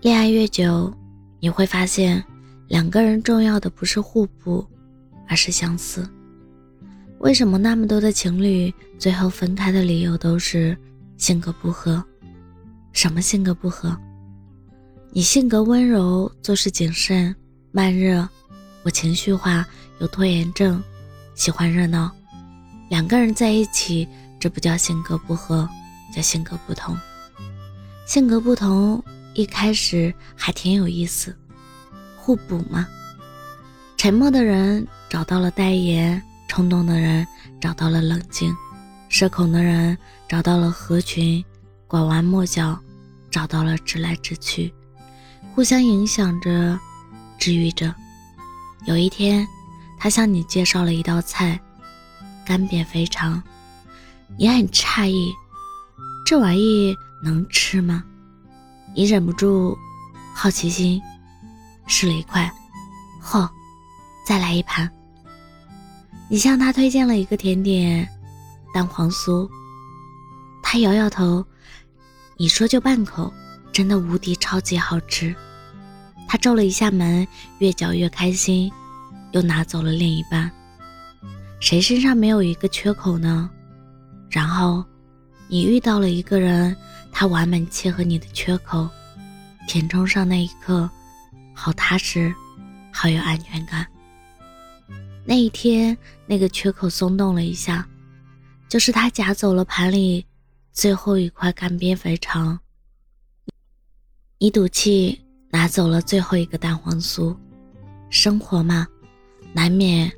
恋爱越久，你会发现，两个人重要的不是互补，而是相似。为什么那么多的情侣最后分开的理由都是性格不合？什么性格不合？你性格温柔，做事谨慎、慢热；我情绪化，有拖延症，喜欢热闹。两个人在一起，这不叫性格不合，叫性格不同。性格不同。一开始还挺有意思，互补嘛。沉默的人找到了代言，冲动的人找到了冷静，社恐的人找到了合群，拐弯抹角找到了直来直去，互相影响着，治愈着。有一天，他向你介绍了一道菜——干煸肥肠，你很诧异，这玩意能吃吗？你忍不住好奇心，试了一块，嚯，再来一盘。你向他推荐了一个甜点，蛋黄酥。他摇摇头，你说就半口，真的无敌超级好吃。他皱了一下眉，越嚼越开心，又拿走了另一半。谁身上没有一个缺口呢？然后，你遇到了一个人。他完美切合你的缺口，填充上那一刻，好踏实，好有安全感。那一天，那个缺口松动了一下，就是他夹走了盘里最后一块干煸肥肠，你赌气拿走了最后一个蛋黄酥。生活嘛，难免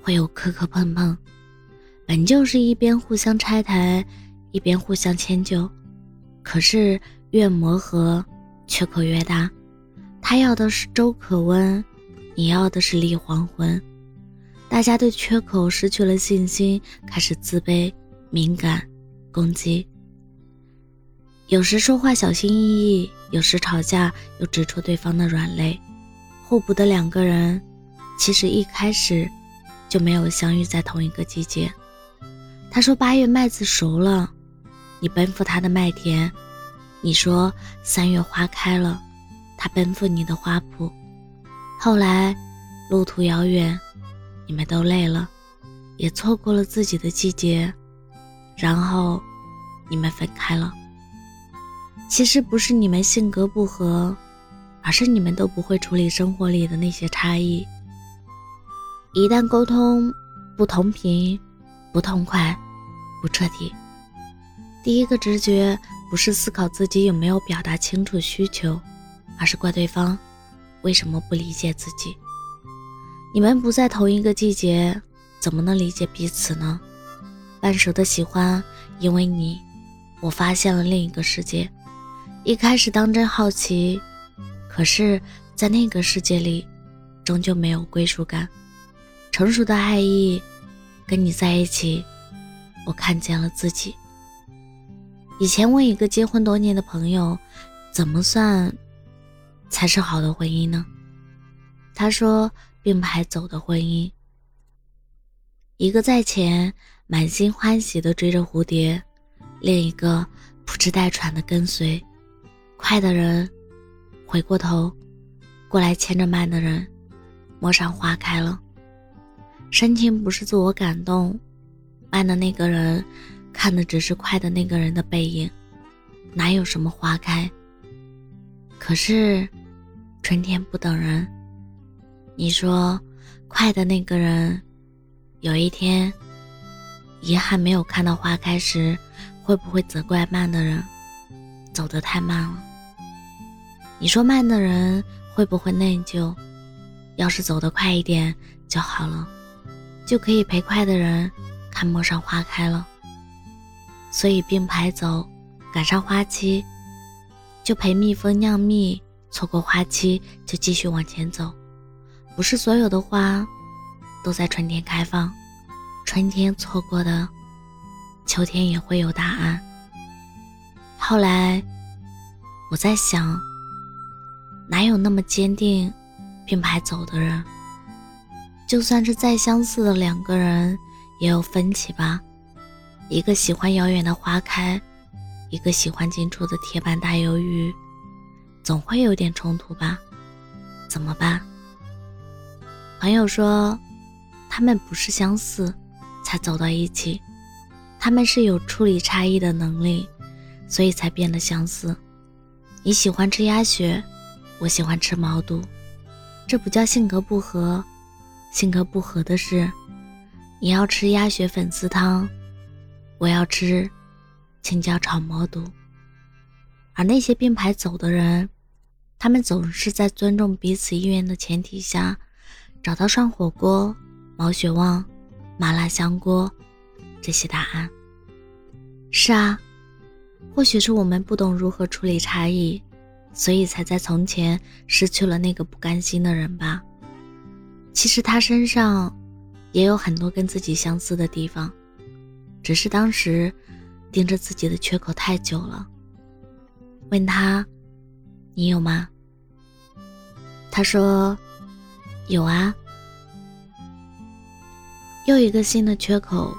会有磕磕碰碰，本就是一边互相拆台，一边互相迁就。可是越磨合，缺口越大。他要的是粥可温，你要的是立黄昏。大家对缺口失去了信心，开始自卑、敏感、攻击。有时说话小心翼翼，有时吵架又指出对方的软肋。互补的两个人，其实一开始就没有相遇在同一个季节。他说八月麦子熟了。你奔赴他的麦田，你说三月花开了，他奔赴你的花圃。后来路途遥远，你们都累了，也错过了自己的季节，然后你们分开了。其实不是你们性格不合，而是你们都不会处理生活里的那些差异。一旦沟通不同频、不痛快、不彻底。第一个直觉不是思考自己有没有表达清楚需求，而是怪对方为什么不理解自己。你们不在同一个季节，怎么能理解彼此呢？半熟的喜欢，因为你，我发现了另一个世界。一开始当真好奇，可是，在那个世界里，终究没有归属感。成熟的爱意，跟你在一起，我看见了自己。以前问一个结婚多年的朋友，怎么算才是好的婚姻呢？他说并排走的婚姻。一个在前满心欢喜的追着蝴蝶，另一个不知带喘的跟随。快的人回过头，过来牵着慢的人，陌上花开了。深情不是自我感动，慢的那个人。看的只是快的那个人的背影，哪有什么花开？可是，春天不等人。你说，快的那个人，有一天，遗憾没有看到花开时，会不会责怪慢的人走得太慢了？你说慢的人会不会内疚？要是走得快一点就好了，就可以陪快的人看陌上花开了。所以并排走，赶上花期就陪蜜蜂酿蜜，错过花期就继续往前走。不是所有的花都在春天开放，春天错过的，秋天也会有答案。后来我在想，哪有那么坚定并排走的人？就算是再相似的两个人，也有分歧吧。一个喜欢遥远的花开，一个喜欢近处的铁板大鱿鱼。总会有点冲突吧？怎么办？朋友说，他们不是相似才走到一起，他们是有处理差异的能力，所以才变得相似。你喜欢吃鸭血，我喜欢吃毛肚，这不叫性格不合，性格不合的是，你要吃鸭血粉丝汤，我要吃青椒炒毛肚。而那些并排走的人，他们总是在尊重彼此意愿的前提下。找到涮火锅、毛血旺、麻辣香锅这些答案。是啊，或许是我们不懂如何处理差异，所以才在从前失去了那个不甘心的人吧。其实他身上也有很多跟自己相似的地方，只是当时盯着自己的缺口太久了。问他：“你有吗？”他说。有啊，又一个新的缺口。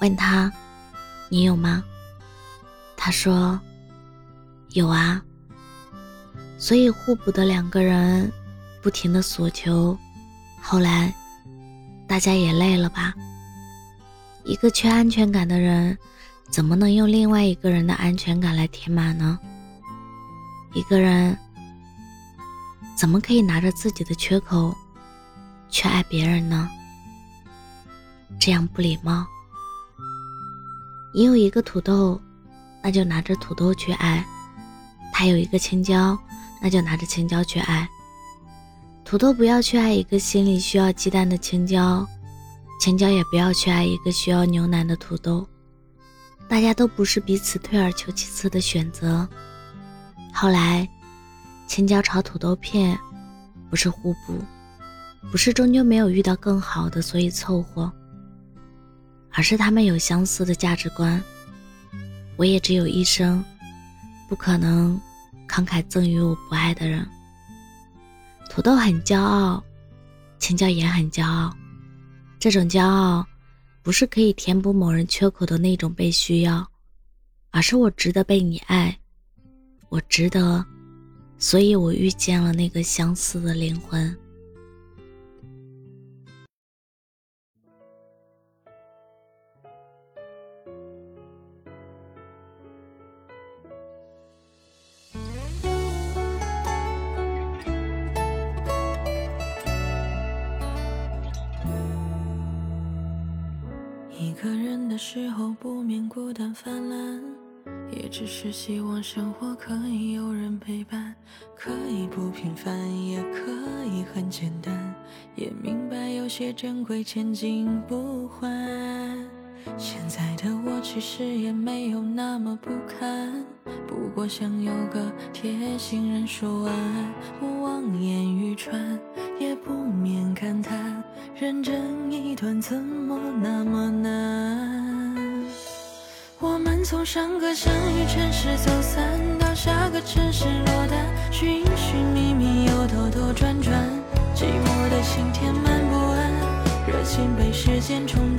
问他，你有吗？他说，有啊。所以互补的两个人，不停的索求，后来，大家也累了吧？一个缺安全感的人，怎么能用另外一个人的安全感来填满呢？一个人。怎么可以拿着自己的缺口去爱别人呢？这样不礼貌。你有一个土豆，那就拿着土豆去爱；他有一个青椒，那就拿着青椒去爱。土豆不要去爱一个心里需要鸡蛋的青椒，青椒也不要去爱一个需要牛奶的土豆。大家都不是彼此退而求其次的选择。后来。青椒炒土豆片，不是互补，不是终究没有遇到更好的，所以凑合，而是他们有相似的价值观。我也只有一生，不可能慷慨赠予我不爱的人。土豆很骄傲，青椒也很骄傲，这种骄傲，不是可以填补某人缺口的那种被需要，而是我值得被你爱，我值得。所以我遇见了那个相似的灵魂。个人的时候，不免孤单泛滥。也只是希望生活可以有人陪伴，可以不平凡，也可以很简单。也明白有些珍贵，千金不换。现在的我其实也没有那么不堪，不过想有个贴心人说晚安。我望眼欲穿，也不免感叹，认真一段怎么那么难？我们从上个相遇城市走散，到下个城市落单，寻寻觅觅又兜兜转转，寂寞的心填满不安，热情被时间冲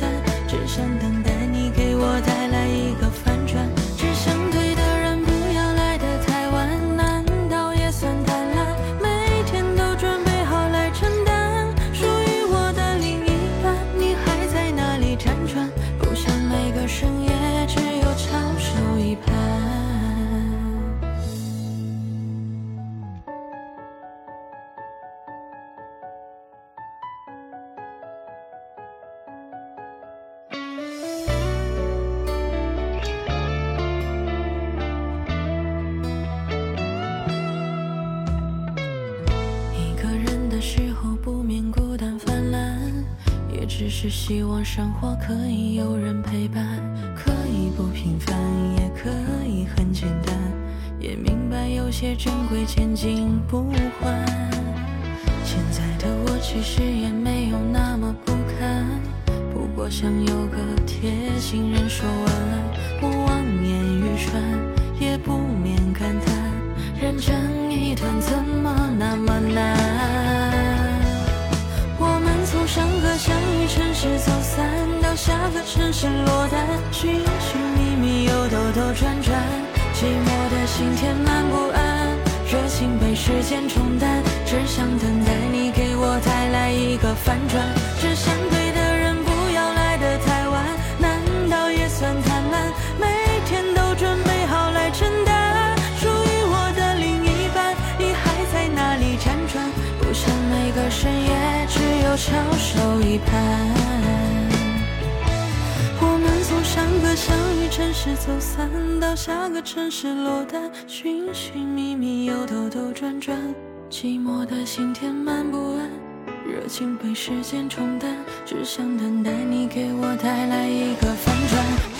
是希望生活可以有人陪伴，可以不平凡，也可以很简单。也明白有些珍贵，千金不换。现在的我其实也没有那么不堪，不过想有个贴心人说晚安。我望眼欲穿，也不免感叹，认真一段遇城市走散，到下个城市落单，寻寻觅觅又兜兜转转，寂寞的心填满不安。热情被时间冲淡，只想等待你给我带来一个反转。只想对的人不要来的太晚，难道也算贪婪？每天都准备好来承担，属于我的另一半，你还在哪里辗转？不想每个深夜只有翘首以盼。上个相遇城市走散，到下个城市落单，寻寻觅觅又兜兜转转，寂寞的心填满不安，热情被时间冲淡，只想等待你给我带来一个反转，